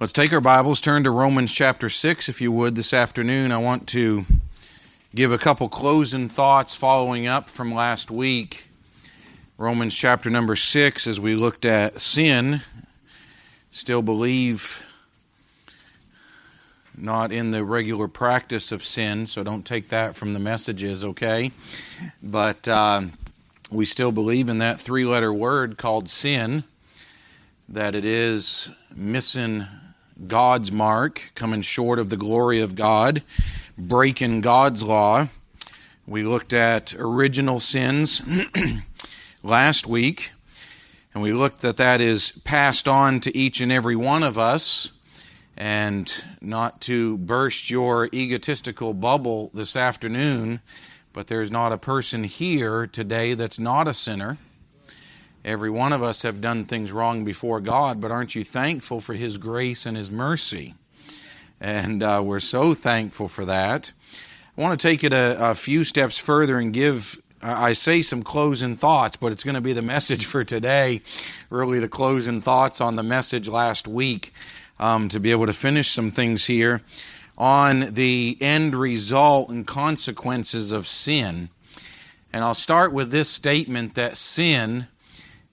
Let's take our Bibles, turn to Romans chapter 6, if you would, this afternoon. I want to give a couple closing thoughts following up from last week. Romans chapter number 6, as we looked at sin, still believe not in the regular practice of sin, so don't take that from the messages, okay? But uh, we still believe in that three letter word called sin, that it is missing God's mark, coming short of the glory of God, breaking God's law. We looked at original sins last week, and we looked that that is passed on to each and every one of us. And not to burst your egotistical bubble this afternoon, but there's not a person here today that's not a sinner. Every one of us have done things wrong before God, but aren't you thankful for His grace and His mercy? And uh, we're so thankful for that. I want to take it a, a few steps further and give, I say some closing thoughts, but it's going to be the message for today, really the closing thoughts on the message last week, um, to be able to finish some things here on the end result and consequences of sin. And I'll start with this statement that sin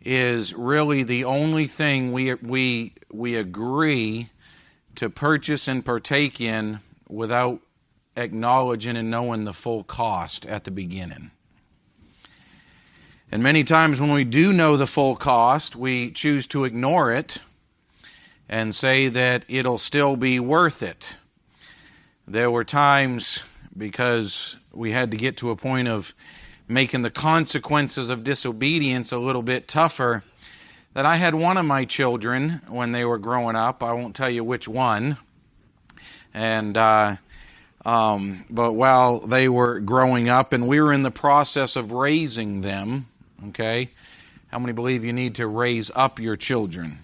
is really the only thing we, we, we agree to purchase and partake in without acknowledging and knowing the full cost at the beginning. And many times when we do know the full cost, we choose to ignore it and say that it'll still be worth it. There were times because we had to get to a point of making the consequences of disobedience a little bit tougher. That I had one of my children when they were growing up. I won't tell you which one. And, uh, um, but while they were growing up and we were in the process of raising them, okay, how many believe you need to raise up your children?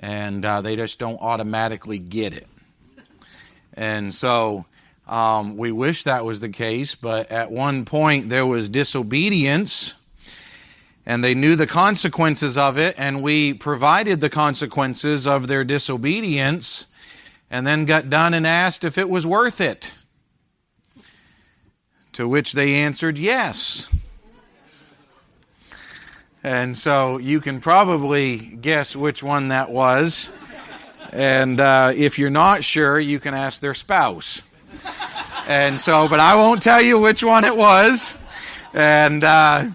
And uh, they just don't automatically get it. And so um, we wish that was the case, but at one point there was disobedience, and they knew the consequences of it, and we provided the consequences of their disobedience, and then got done and asked if it was worth it. To which they answered yes. And so you can probably guess which one that was. And uh, if you're not sure, you can ask their spouse. And so, but I won't tell you which one it was. And, uh,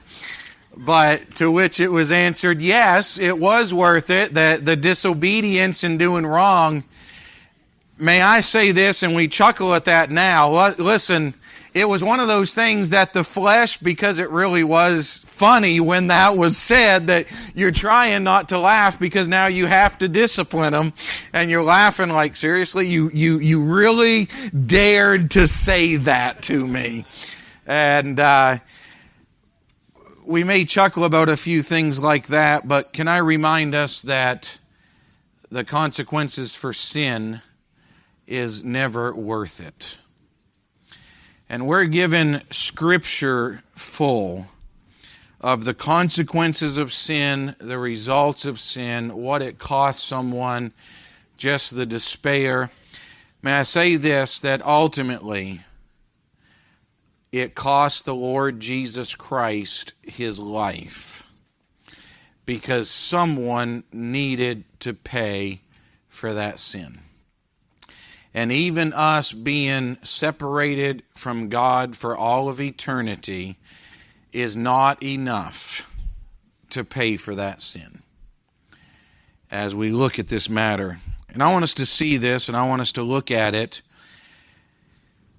but to which it was answered, yes, it was worth it. That the disobedience and doing wrong. May I say this, and we chuckle at that now. Listen, it was one of those things that the flesh, because it really was funny when that was said, that you're trying not to laugh because now you have to discipline them, and you're laughing like, seriously, you you you really dared to say that to me, and. Uh, we may chuckle about a few things like that, but can I remind us that the consequences for sin is never worth it? And we're given scripture full of the consequences of sin, the results of sin, what it costs someone, just the despair. May I say this that ultimately it cost the Lord Jesus Christ his life because someone needed to pay for that sin. And even us being separated from God for all of eternity is not enough to pay for that sin. As we look at this matter, and I want us to see this and I want us to look at it.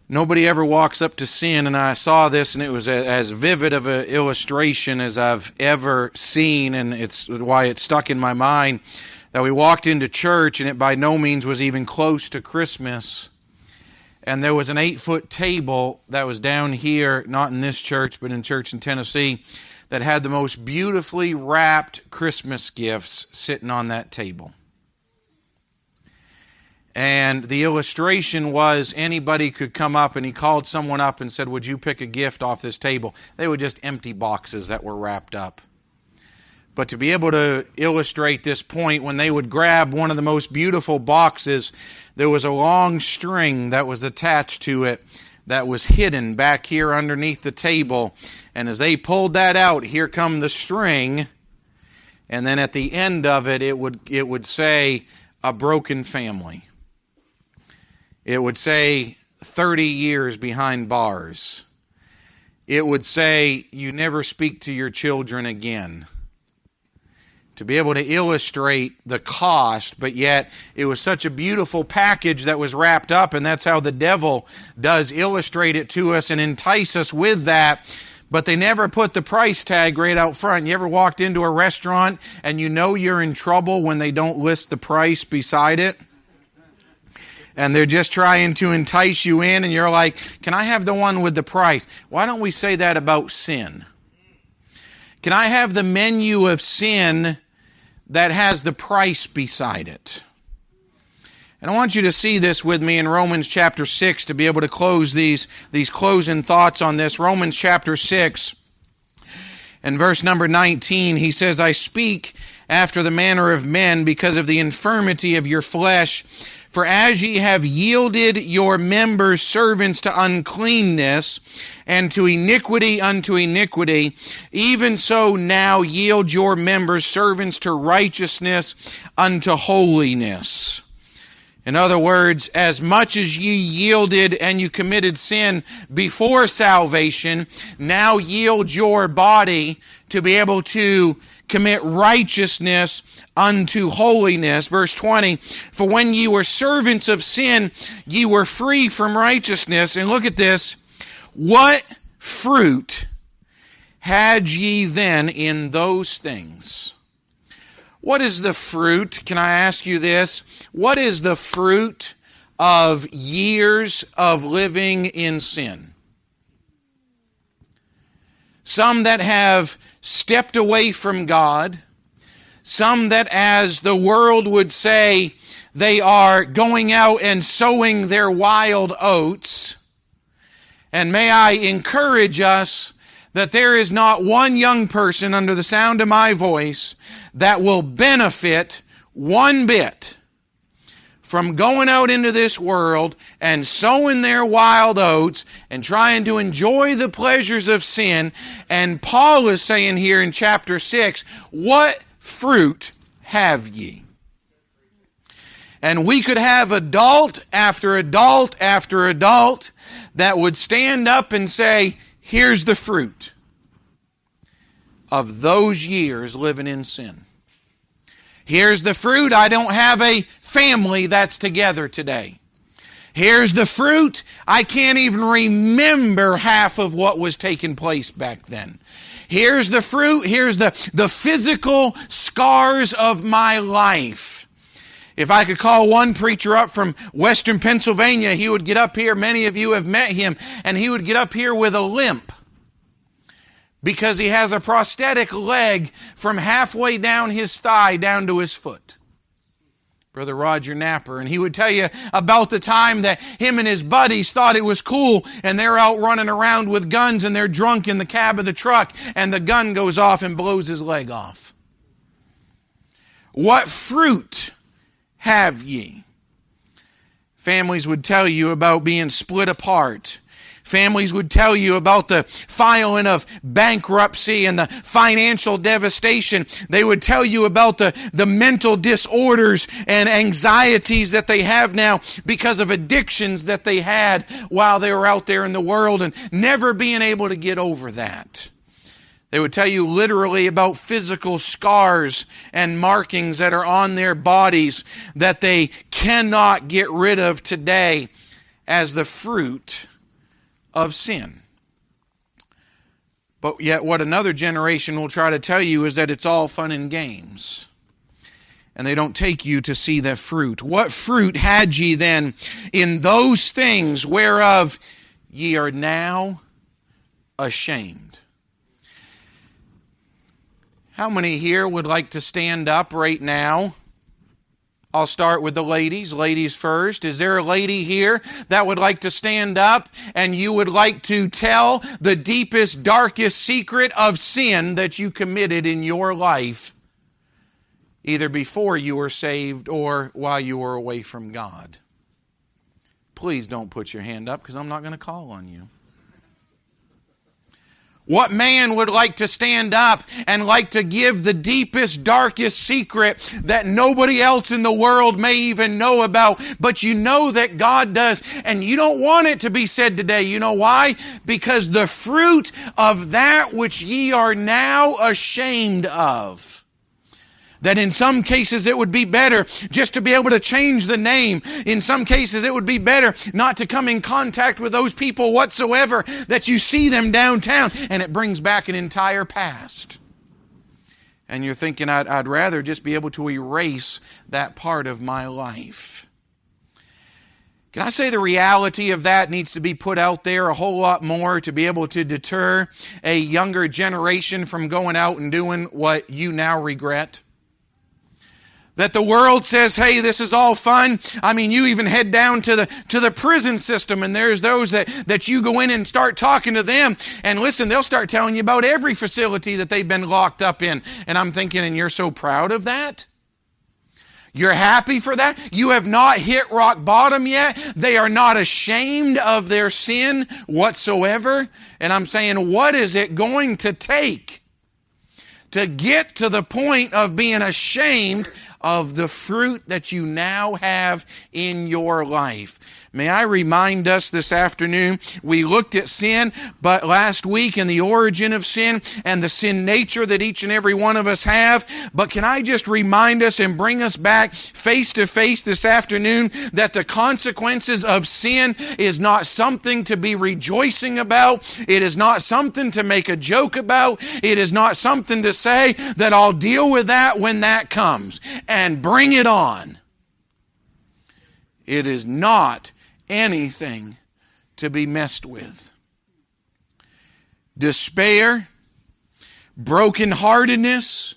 Nobody ever walks up to sin, and I saw this, and it was as vivid of an illustration as I've ever seen, and it's why it stuck in my mind that we walked into church and it by no means was even close to Christmas. And there was an eight foot table that was down here, not in this church, but in church in Tennessee, that had the most beautifully wrapped Christmas gifts sitting on that table. And the illustration was anybody could come up and he called someone up and said, Would you pick a gift off this table? They were just empty boxes that were wrapped up. But to be able to illustrate this point, when they would grab one of the most beautiful boxes, there was a long string that was attached to it that was hidden back here underneath the table. And as they pulled that out, here come the string. And then at the end of it, it would, it would say, a broken family. It would say 30 years behind bars. It would say, You never speak to your children again. To be able to illustrate the cost, but yet it was such a beautiful package that was wrapped up, and that's how the devil does illustrate it to us and entice us with that. But they never put the price tag right out front. You ever walked into a restaurant and you know you're in trouble when they don't list the price beside it? and they're just trying to entice you in, and you're like, Can I have the one with the price? Why don't we say that about sin? Can I have the menu of sin that has the price beside it? And I want you to see this with me in Romans chapter 6 to be able to close these, these closing thoughts on this. Romans chapter 6 and verse number 19, he says, I speak after the manner of men because of the infirmity of your flesh. For as ye have yielded your members servants to uncleanness, and to iniquity unto iniquity, even so now yield your members servants to righteousness unto holiness. In other words, as much as ye yielded and you committed sin before salvation, now yield your body to be able to commit righteousness unto holiness. Verse 20, for when ye were servants of sin, ye were free from righteousness. And look at this. What fruit had ye then in those things? What is the fruit? Can I ask you this? What is the fruit of years of living in sin? Some that have stepped away from God, some that, as the world would say, they are going out and sowing their wild oats. And may I encourage us that there is not one young person under the sound of my voice that will benefit one bit from going out into this world and sowing their wild oats and trying to enjoy the pleasures of sin. And Paul is saying here in chapter 6, What fruit have ye? And we could have adult after adult after adult that would stand up and say, Here's the fruit of those years living in sin. Here's the fruit. I don't have a family that's together today. Here's the fruit. I can't even remember half of what was taking place back then. Here's the fruit. Here's the, the physical scars of my life. If I could call one preacher up from Western Pennsylvania, he would get up here. Many of you have met him, and he would get up here with a limp because he has a prosthetic leg from halfway down his thigh down to his foot. Brother Roger Napper, and he would tell you about the time that him and his buddies thought it was cool and they're out running around with guns and they're drunk in the cab of the truck and the gun goes off and blows his leg off. What fruit have ye? Families would tell you about being split apart Families would tell you about the filing of bankruptcy and the financial devastation. They would tell you about the, the mental disorders and anxieties that they have now because of addictions that they had while they were out there in the world and never being able to get over that. They would tell you literally about physical scars and markings that are on their bodies that they cannot get rid of today as the fruit of sin. But yet, what another generation will try to tell you is that it's all fun and games. And they don't take you to see the fruit. What fruit had ye then in those things whereof ye are now ashamed? How many here would like to stand up right now I'll start with the ladies. Ladies first. Is there a lady here that would like to stand up and you would like to tell the deepest, darkest secret of sin that you committed in your life, either before you were saved or while you were away from God? Please don't put your hand up because I'm not going to call on you. What man would like to stand up and like to give the deepest, darkest secret that nobody else in the world may even know about, but you know that God does, and you don't want it to be said today. You know why? Because the fruit of that which ye are now ashamed of that in some cases it would be better just to be able to change the name. In some cases it would be better not to come in contact with those people whatsoever, that you see them downtown and it brings back an entire past. And you're thinking, I'd, I'd rather just be able to erase that part of my life. Can I say the reality of that needs to be put out there a whole lot more to be able to deter a younger generation from going out and doing what you now regret? That the world says hey this is all fun i mean you even head down to the to the prison system and there's those that that you go in and start talking to them and listen they'll start telling you about every facility that they've been locked up in and i'm thinking and you're so proud of that you're happy for that? You have not hit rock bottom yet. They are not ashamed of their sin whatsoever. And I'm saying, what is it going to take to get to the point of being ashamed of the fruit that you now have in your life. May I remind us this afternoon, we looked at sin, but last week in the origin of sin and the sin nature that each and every one of us have. But can I just remind us and bring us back face to face this afternoon that the consequences of sin is not something to be rejoicing about. It is not something to make a joke about. It is not something to say that I'll deal with that when that comes and bring it on. It is not anything to be messed with. Despair, brokenheartedness,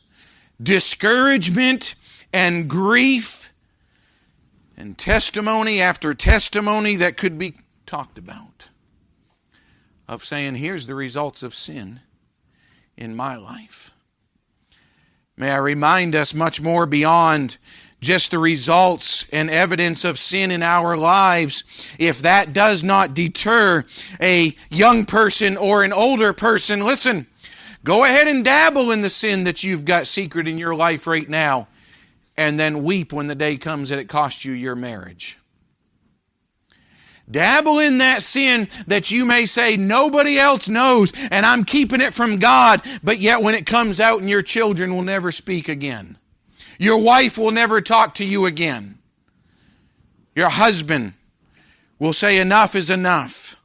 discouragement, and grief, and testimony after testimony that could be talked about of saying, here's the results of sin in my life. May I remind us much more beyond just the results and evidence of sin in our lives, if that does not deter a young person or an older person, listen, go ahead and dabble in the sin that you've got secret in your life right now, and then weep when the day comes that it costs you your marriage. Dabble in that sin that you may say nobody else knows, and I'm keeping it from God, but yet when it comes out and your children will never speak again. Your wife will never talk to you again. Your husband will say, Enough is enough.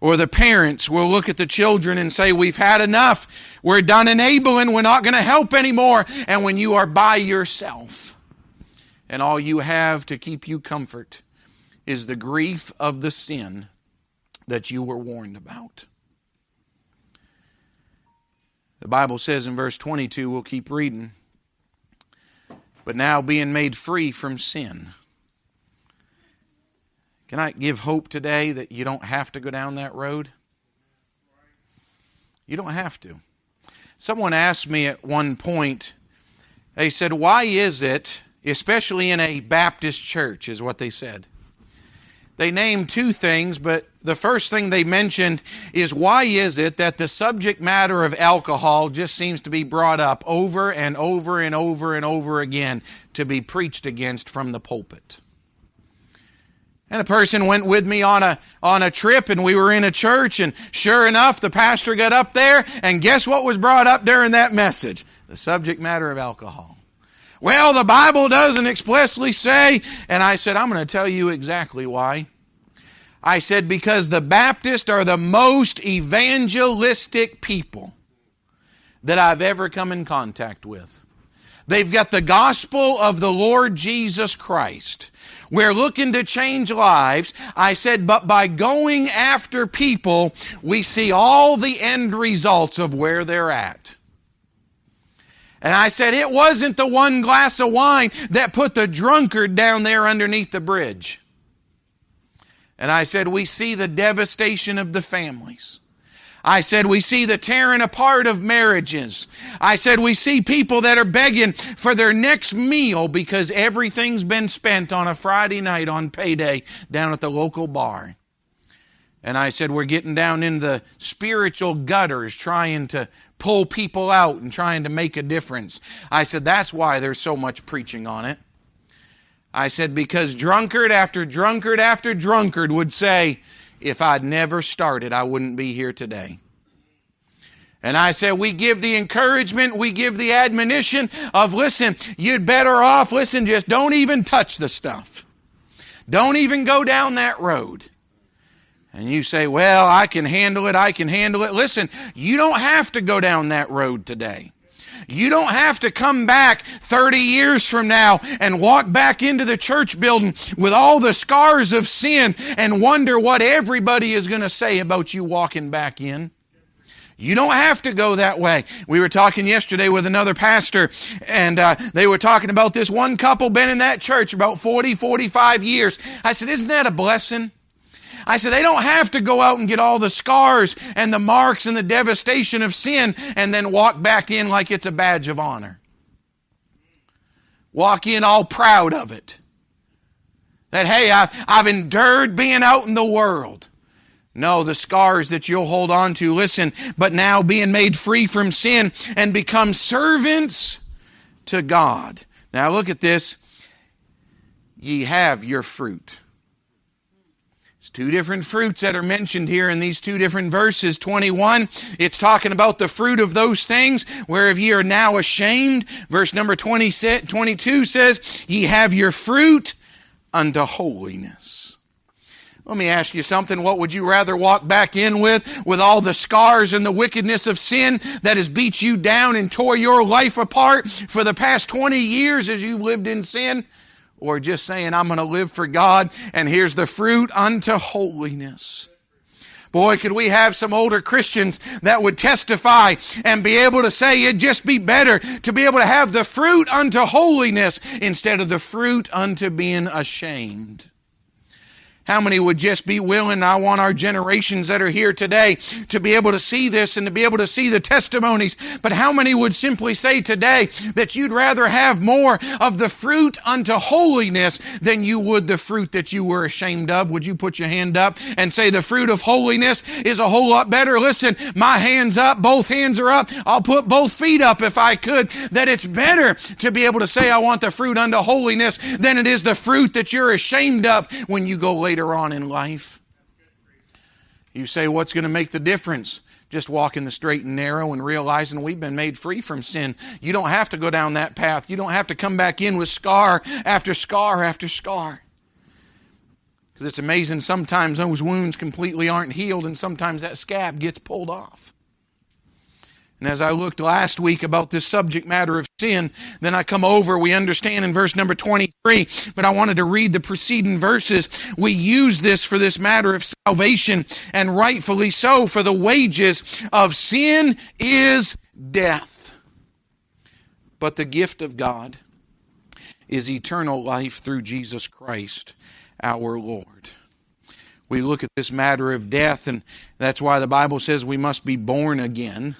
Or the parents will look at the children and say, We've had enough. We're done enabling. We're not going to help anymore. And when you are by yourself and all you have to keep you comfort is the grief of the sin that you were warned about. The Bible says in verse 22, we'll keep reading but now being made free from sin. Can I give hope today that you don't have to go down that road? You don't have to. Someone asked me at one point, they said, Why is it, especially in a Baptist church, is what they said. They named two things, but the first thing they mentioned is why is it that the subject matter of alcohol just seems to be brought up over and over and over and over again to be preached against from the pulpit? And a person went with me on a, on a trip, and we were in a church, and sure enough, the pastor got up there, and guess what was brought up during that message? The subject matter of alcohol. Well, the Bible doesn't expressly say, and I said, I'm going to tell you exactly why. I said, because the Baptists are the most evangelistic people that I've ever come in contact with. They've got the gospel of the Lord Jesus Christ. We're looking to change lives. I said, but by going after people, we see all the end results of where they're at. And I said, it wasn't the one glass of wine that put the drunkard down there underneath the bridge. And I said, we see the devastation of the families. I said, we see the tearing apart of marriages. I said, we see people that are begging for their next meal because everything's been spent on a Friday night on payday down at the local bar. And I said, we're getting down in the spiritual gutters trying to pull people out and trying to make a difference. I said, that's why there's so much preaching on it. I said, because drunkard after drunkard after drunkard would say, if I'd never started, I wouldn't be here today. And I said, we give the encouragement, we give the admonition of, listen, you'd better off, listen, just don't even touch the stuff. Don't even go down that road. And you say, well, I can handle it, I can handle it. Listen, you don't have to go down that road today. You don't have to come back 30 years from now and walk back into the church building with all the scars of sin and wonder what everybody is going to say about you walking back in. You don't have to go that way. We were talking yesterday with another pastor, and uh, they were talking about this one couple been in that church about 40, 45 years. I said, Isn't that a blessing? I said, they don't have to go out and get all the scars and the marks and the devastation of sin and then walk back in like it's a badge of honor. Walk in all proud of it. That, hey, I've, I've endured being out in the world. No, the scars that you'll hold on to, listen, but now being made free from sin and become servants to God. Now look at this. Ye have your fruit. Two different fruits that are mentioned here in these two different verses. 21, it's talking about the fruit of those things whereof ye are now ashamed. Verse number 20, 22 says, Ye have your fruit unto holiness. Let me ask you something. What would you rather walk back in with, with all the scars and the wickedness of sin that has beat you down and tore your life apart for the past 20 years as you've lived in sin? Or just saying, I'm going to live for God, and here's the fruit unto holiness. Boy, could we have some older Christians that would testify and be able to say it'd just be better to be able to have the fruit unto holiness instead of the fruit unto being ashamed. How many would just be willing? I want our generations that are here today to be able to see this and to be able to see the testimonies. But how many would simply say today that you'd rather have more of the fruit unto holiness than you would the fruit that you were ashamed of? Would you put your hand up and say the fruit of holiness is a whole lot better? Listen, my hand's up, both hands are up. I'll put both feet up if I could. That it's better to be able to say I want the fruit unto holiness than it is the fruit that you're ashamed of when you go later later on in life. You say, What's going to make the difference? Just walking the straight and narrow and realizing we've been made free from sin. You don't have to go down that path. You don't have to come back in with scar after scar after scar. Because it's amazing, sometimes those wounds completely aren't healed, and sometimes that scab gets pulled off. And as I looked last week about this subject matter of sin, then I come over, we understand in verse number 23, but I wanted to read the preceding verses. We use this for this matter of salvation, and rightfully so, for the wages of sin is death. But the gift of God is eternal life through Jesus Christ our Lord. We look at this matter of death, and that's why the Bible says we must be born again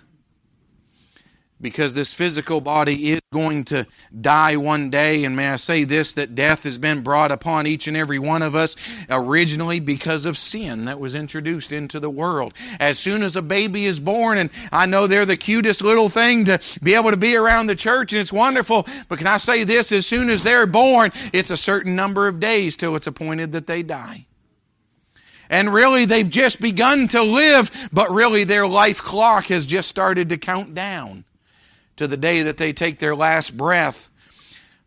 because this physical body is going to die one day. And may I say this that death has been brought upon each and every one of us originally because of sin that was introduced into the world. As soon as a baby is born, and I know they're the cutest little thing to be able to be around the church, and it's wonderful, but can I say this? As soon as they're born, it's a certain number of days till it's appointed that they die. And really, they've just begun to live, but really, their life clock has just started to count down to the day that they take their last breath.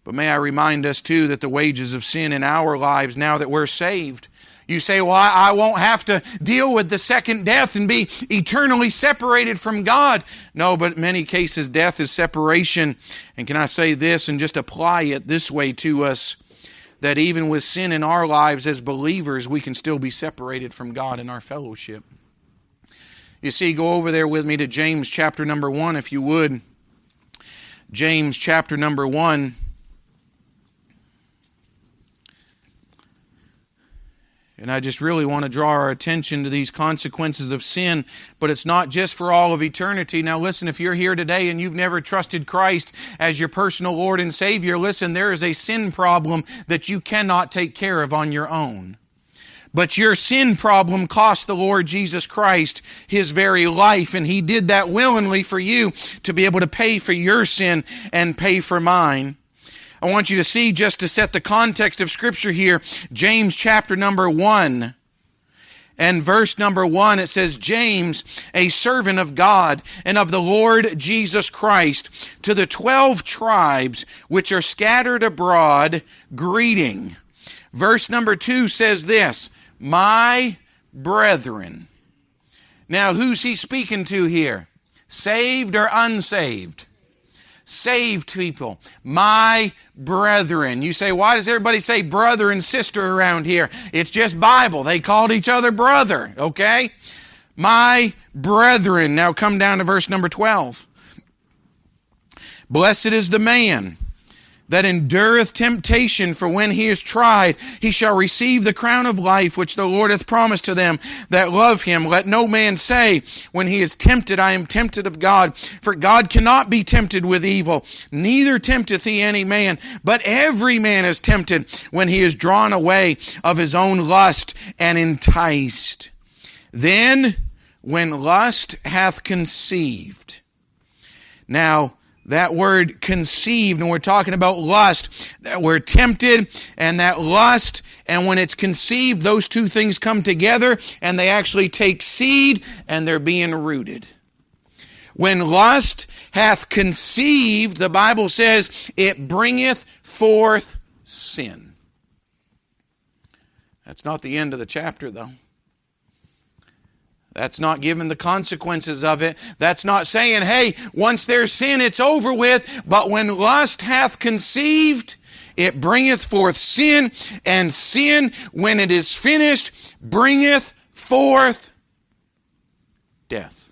But may I remind us too that the wages of sin in our lives, now that we're saved, you say, well, I, won't have to deal with the second death and be eternally separated from God. No, but in many cases, death is separation. And can I say this and just apply it this way to us? That even with sin in our lives as believers, we can still be separated from God in our fellowship. You see, go over there with me to James chapter number one, if you would. James chapter number 1. And I just really want to draw our attention to these consequences of sin, but it's not just for all of eternity. Now, listen, if you're here today and you've never trusted Christ as your personal Lord and Savior, listen, there is a sin problem that you cannot take care of on your own. But your sin problem cost the Lord Jesus Christ his very life, and he did that willingly for you to be able to pay for your sin and pay for mine. I want you to see, just to set the context of Scripture here, James chapter number 1 and verse number 1. It says, James, a servant of God and of the Lord Jesus Christ, to the twelve tribes which are scattered abroad, greeting. Verse number 2 says this, My brethren. Now, who's he speaking to here? Saved or unsaved? saved people, my brethren. You say, why does everybody say brother and sister around here? It's just Bible. They called each other brother, okay? My brethren. Now come down to verse number 12. Blessed is the man that endureth temptation, for when he is tried, he shall receive the crown of life which the Lord hath promised to them that love him. Let no man say, when he is tempted, I am tempted of God. For God cannot be tempted with evil, neither tempteth he any man. But every man is tempted when he is drawn away of his own lust and enticed. Then, when lust hath conceived. Now, that word conceived, and we're talking about lust, that we're tempted, and that lust, and when it's conceived, those two things come together, and they actually take seed, and they're being rooted. When lust hath conceived, the Bible says, it bringeth forth sin. That's not the end of the chapter, though. That's not giving the consequences of it. That's not saying, hey, once there's sin, it's over with. But when lust hath conceived, it bringeth forth sin, and sin, when it is finished, bringeth forth death.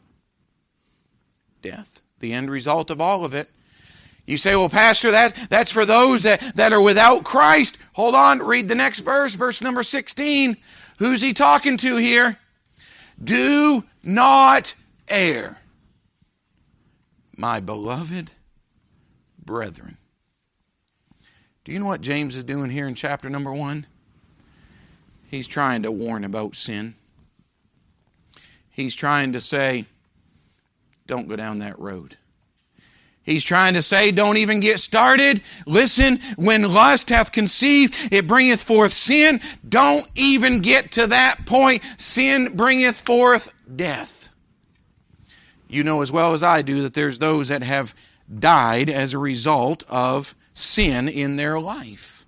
Death. The end result of all of it. You say, well, Pastor, that, that's for those that, that are without Christ. Hold on, read the next verse, verse number 16. Who's he talking to here? Do not err, my beloved brethren. Do you know what James is doing here in chapter number one? He's trying to warn about sin. He's trying to say, don't go down that road. He's trying to say, don't even get started. Listen, when lust hath conceived, it bringeth forth sin. Don't even get to that point. Sin bringeth forth death. You know as well as I do that there's those that have died as a result of sin in their life.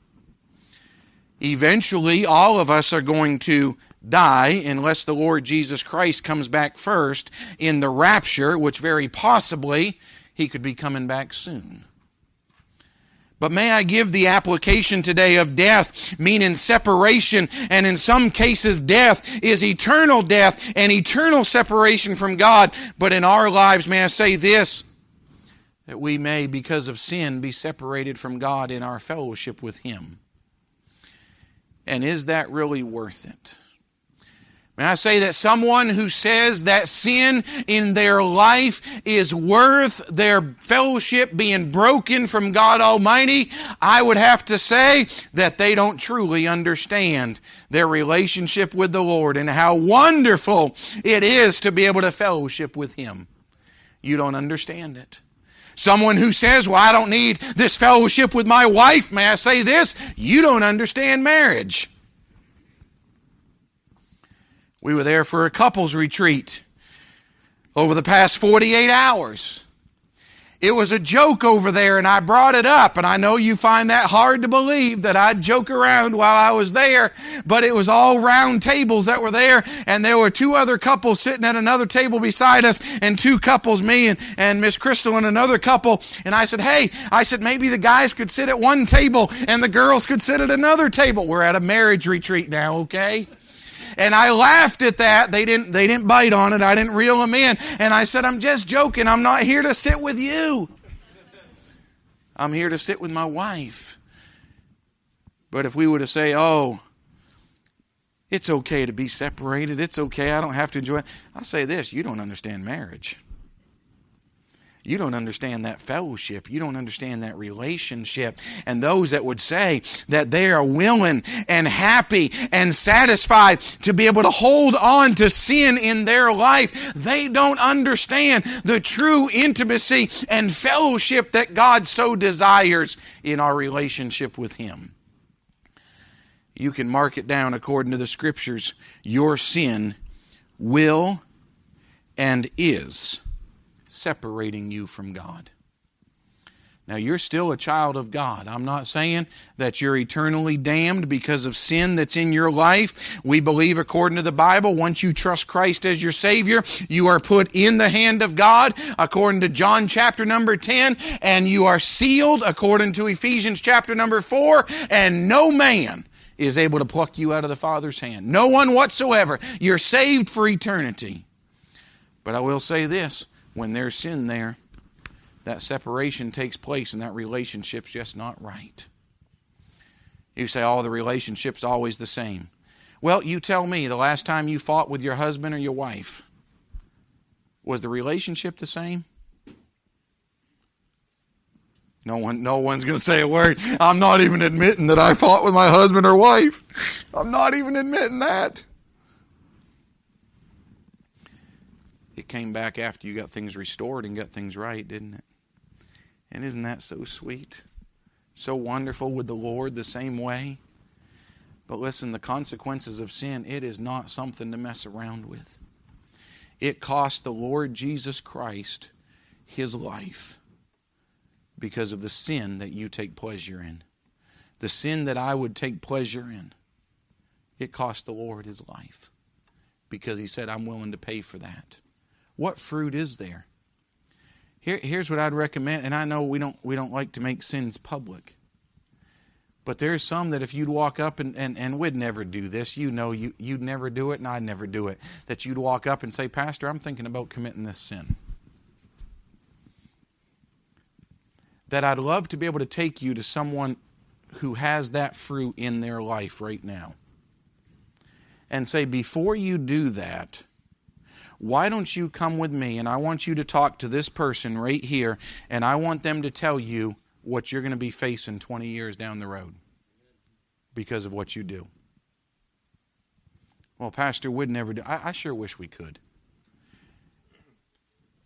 Eventually, all of us are going to die unless the Lord Jesus Christ comes back first in the rapture, which very possibly he could be coming back soon. But may I give the application today of death, meaning separation, and in some cases, death is eternal death and eternal separation from God. But in our lives, may I say this that we may, because of sin, be separated from God in our fellowship with Him. And is that really worth it? May I say that someone who says that sin in their life is worth their fellowship being broken from God Almighty, I would have to say that they don't truly understand their relationship with the Lord and how wonderful it is to be able to fellowship with Him. You don't understand it. Someone who says, Well, I don't need this fellowship with my wife, may I say this? You don't understand marriage. We were there for a couples retreat over the past 48 hours. It was a joke over there, and I brought it up. And I know you find that hard to believe that I'd joke around while I was there, but it was all round tables that were there, and there were two other couples sitting at another table beside us, and two couples, me and, and Miss Crystal and another couple. And I said, Hey, I said, maybe the guys could sit at one table and the girls could sit at another table. We're at a marriage retreat now, okay? And I laughed at that. They didn't, they didn't bite on it. I didn't reel them in. And I said, I'm just joking. I'm not here to sit with you. I'm here to sit with my wife. But if we were to say, oh, it's okay to be separated, it's okay, I don't have to enjoy it, I'll say this you don't understand marriage. You don't understand that fellowship. You don't understand that relationship. And those that would say that they are willing and happy and satisfied to be able to hold on to sin in their life, they don't understand the true intimacy and fellowship that God so desires in our relationship with Him. You can mark it down according to the scriptures. Your sin will and is separating you from God. Now, you're still a child of God. I'm not saying that you're eternally damned because of sin that's in your life. We believe, according to the Bible, once you trust Christ as your Savior, you are put in the hand of God, according to John chapter number 10, and you are sealed, according to Ephesians chapter number 4, and no man is able to pluck you out of the Father's hand. No one whatsoever. You're saved for eternity. But I will say this when there's sin there, that separation takes place and that relationship's just not right. You say, oh, the relationship's always the same. Well, you tell me the last time you fought with your husband or your wife, was the relationship the same? No one, no one's going to say a word. I'm not even admitting that I fought with my husband or wife. I'm not even admitting that. Came back after you got things restored and got things right, didn't it? And isn't that so sweet? So wonderful with the Lord the same way? But listen, the consequences of sin, it is not something to mess around with. It cost the Lord Jesus Christ his life because of the sin that you take pleasure in. The sin that I would take pleasure in. It cost the Lord his life because he said, I'm willing to pay for that. What fruit is there? Here, here's what I'd recommend, and I know we don't we don't like to make sins public. But there's some that if you'd walk up and, and, and we'd never do this, you know you, you'd never do it and I'd never do it. That you'd walk up and say, Pastor, I'm thinking about committing this sin. That I'd love to be able to take you to someone who has that fruit in their life right now. And say, before you do that, why don't you come with me and I want you to talk to this person right here and I want them to tell you what you're going to be facing 20 years down the road because of what you do. Well, Pastor would never do. I, I sure wish we could.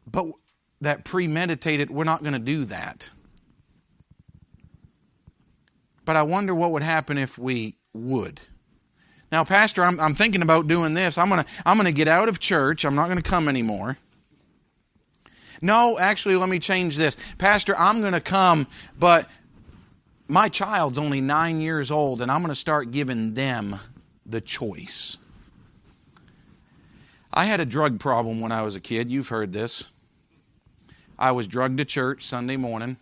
But that premeditated, we're not going to do that. But I wonder what would happen if we would. Now, Pastor, I'm, I'm thinking about doing this. I'm going to I'm going to get out of church. I'm not going to come anymore. No, actually, let me change this. Pastor, I'm going to come, but my child's only nine years old, and I'm going to start giving them the choice. I had a drug problem when I was a kid. You've heard this. I was drugged to church Sunday morning.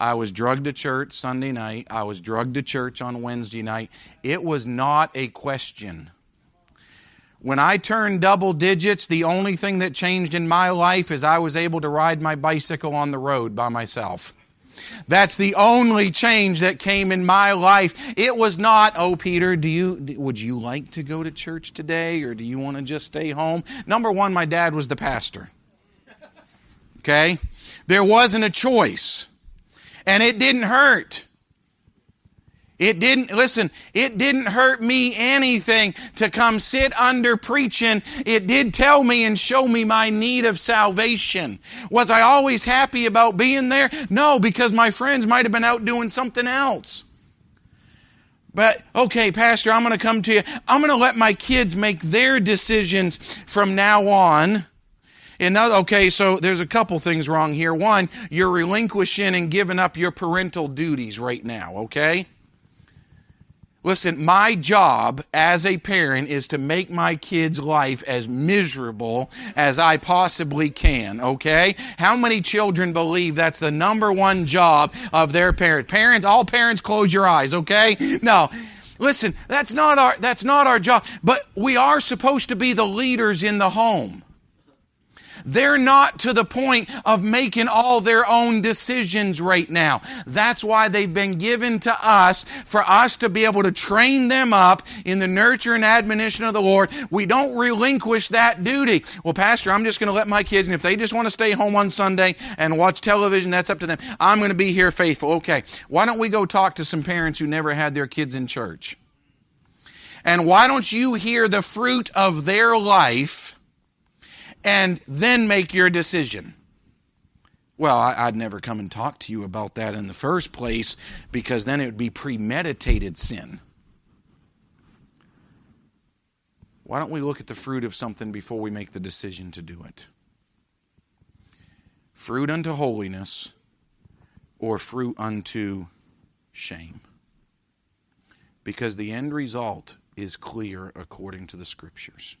I was drugged to church Sunday night. I was drugged to church on Wednesday night. It was not a question. When I turned double digits, the only thing that changed in my life is I was able to ride my bicycle on the road by myself. That's the only change that came in my life. It was not, "Oh Peter, do you would you like to go to church today or do you want to just stay home?" Number 1, my dad was the pastor. Okay? There wasn't a choice. And it didn't hurt. It didn't, listen, it didn't hurt me anything to come sit under preaching. It did tell me and show me my need of salvation. Was I always happy about being there? No, because my friends might have been out doing something else. But, okay, Pastor, I'm going to come to you. I'm going to let my kids make their decisions from now on okay, so there's a couple things wrong here. One, you're relinquishing and giving up your parental duties right now, okay? Listen, my job as a parent is to make my kid's life as miserable as I possibly can, okay? How many children believe that's the number one job of their parent? Parents, all parents close your eyes, okay? No. Listen, that's not our that's not our job, but we are supposed to be the leaders in the home. They're not to the point of making all their own decisions right now. That's why they've been given to us for us to be able to train them up in the nurture and admonition of the Lord. We don't relinquish that duty. Well, Pastor, I'm just going to let my kids, and if they just want to stay home on Sunday and watch television, that's up to them. I'm going to be here faithful. Okay. Why don't we go talk to some parents who never had their kids in church? And why don't you hear the fruit of their life and then make your decision? Well, I'd never come and talk to you about that in the first place because then it would be premeditated sin. Why don't we look at the fruit of something before we make the decision to do it? Fruit unto holiness or fruit unto shame. Because the end result is clear according to the scriptures.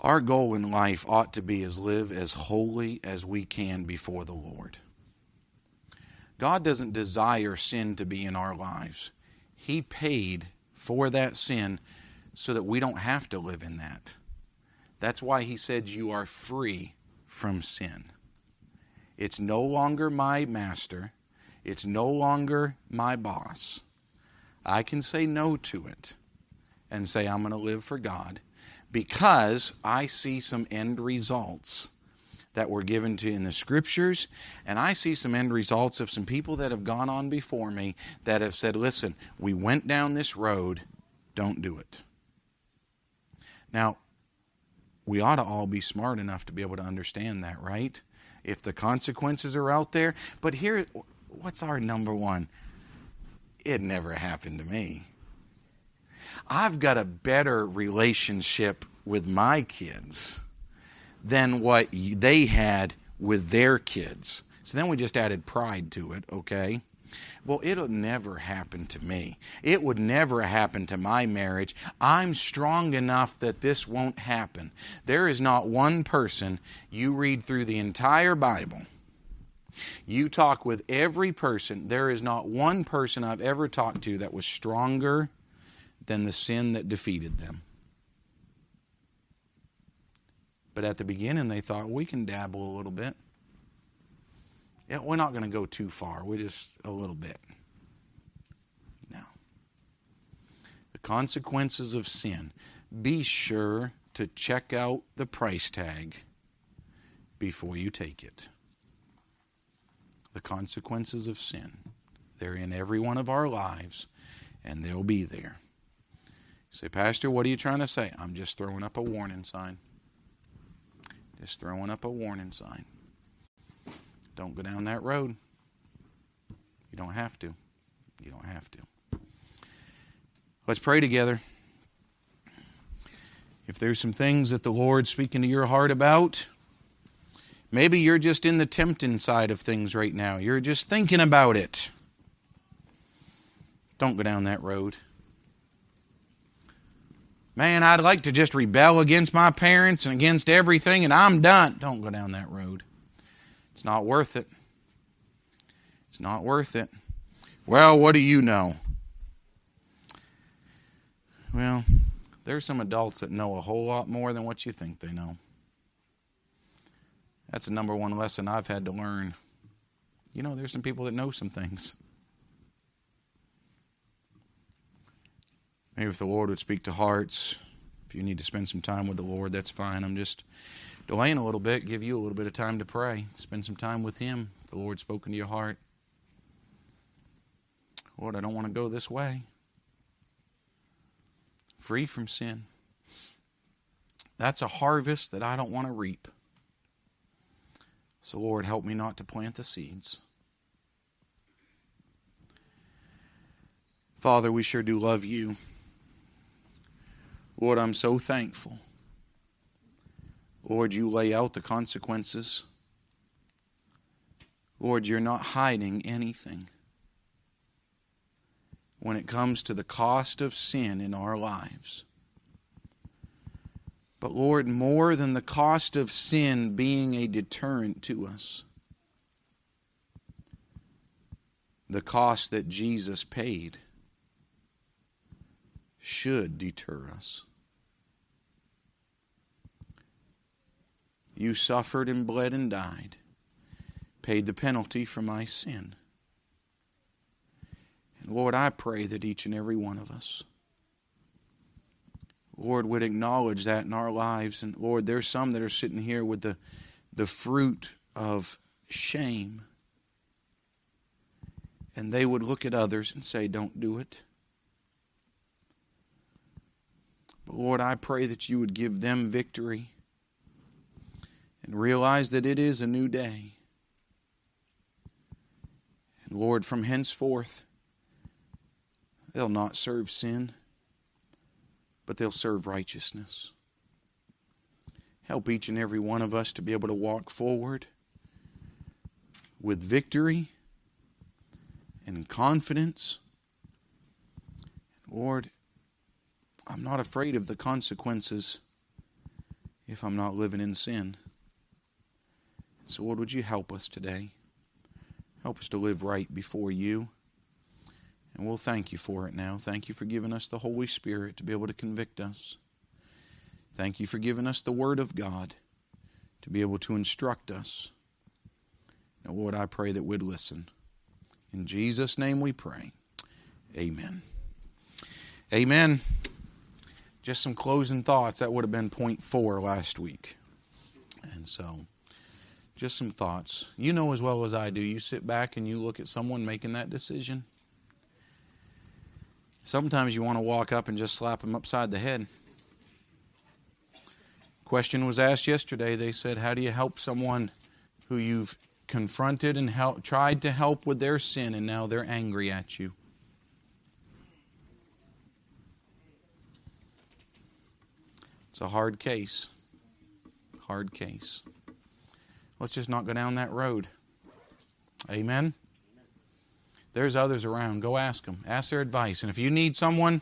Our goal in life ought to be as live as holy as we can before the Lord. God doesn't desire sin to be in our lives. He paid for that sin so that we don't have to live in that. That's why he said you are free from sin. It's no longer my master. It's no longer my boss. I can say no to it and say, I'm going to live for God because I see some end results that were given to in the scriptures and I see some end results of some people that have gone on before me that have said, "Listen, we went down this road, don't do it." Now, we ought to all be smart enough to be able to understand that, right? If the consequences are out there, but here what's our number one? It never happened to me. I've got a better relationship with my kids than what they had with their kids. So then we just added pride to it, okay? Well, it'll never happen to me. It would never happen to my marriage. I'm strong enough that this won't happen. There is not one person you read through the entire Bible you talk with every person. There is not one person I've ever talked to that was stronger than the sin that defeated them. But at the beginning, they thought we can dabble a little bit. Yeah, we're not going to go too far. We're just a little bit. Now, the consequences of sin. Be sure to check out the price tag before you take it the consequences of sin. They're in every one of our lives, and they'll be there. You say, Pastor, what are you trying to say? I'm just throwing up a warning sign. Just throwing up a warning sign. Don't go down that road. You don't have to. You don't have to. Let's pray together. If there's some things that the Lord's speaking to your heart about, Maybe you're just in the tempting side of things right now. You're just thinking about it. Don't go down that road. Man, I'd like to just rebel against my parents and against everything, and I'm done. Don't go down that road. It's not worth it. It's not worth it. Well, what do you know? Well, there's some adults that know a whole lot more than what you think they know. That's the number one lesson I've had to learn. You know, there's some people that know some things. Maybe if the Lord would speak to hearts, if you need to spend some time with the Lord, that's fine. I'm just delaying a little bit, give you a little bit of time to pray. Spend some time with Him if the Lord's spoken to your heart. Lord, I don't want to go this way. Free from sin. That's a harvest that I don't want to reap. So, Lord, help me not to plant the seeds. Father, we sure do love you. Lord, I'm so thankful. Lord, you lay out the consequences. Lord, you're not hiding anything when it comes to the cost of sin in our lives. But Lord, more than the cost of sin being a deterrent to us, the cost that Jesus paid should deter us. You suffered and bled and died, paid the penalty for my sin. And Lord, I pray that each and every one of us, Lord, would acknowledge that in our lives. And Lord, there's some that are sitting here with the, the fruit of shame. And they would look at others and say, Don't do it. But Lord, I pray that you would give them victory and realize that it is a new day. And Lord, from henceforth, they'll not serve sin, but they'll serve righteousness. Help each and every one of us to be able to walk forward with victory and confidence. Lord, I'm not afraid of the consequences if I'm not living in sin. So, Lord, would you help us today? Help us to live right before you. And we'll thank you for it now. Thank you for giving us the Holy Spirit to be able to convict us. Thank you for giving us the Word of God to be able to instruct us. Now, Lord, I pray that we'd listen. In Jesus' name we pray. Amen. Amen. Just some closing thoughts. That would have been point four last week. And so, just some thoughts. You know as well as I do, you sit back and you look at someone making that decision. Sometimes you want to walk up and just slap them upside the head. Question was asked yesterday. They said, How do you help someone who you've confronted and help, tried to help with their sin and now they're angry at you? It's a hard case. Hard case. Let's just not go down that road. Amen. There's others around. Go ask them. Ask their advice. And if you need someone,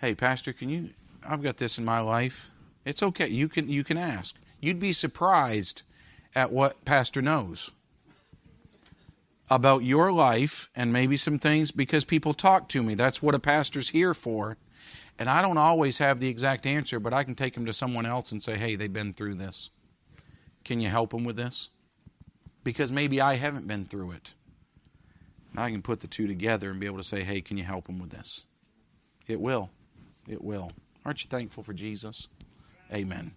hey, Pastor, can you? I've got this in my life. It's okay. You can you can ask. You'd be surprised at what Pastor knows about your life and maybe some things because people talk to me. That's what a pastor's here for. And I don't always have the exact answer, but I can take them to someone else and say, hey, they've been through this. Can you help them with this? Because maybe I haven't been through it. I can put the two together and be able to say, hey, can you help them with this? It will. It will. Aren't you thankful for Jesus? Amen.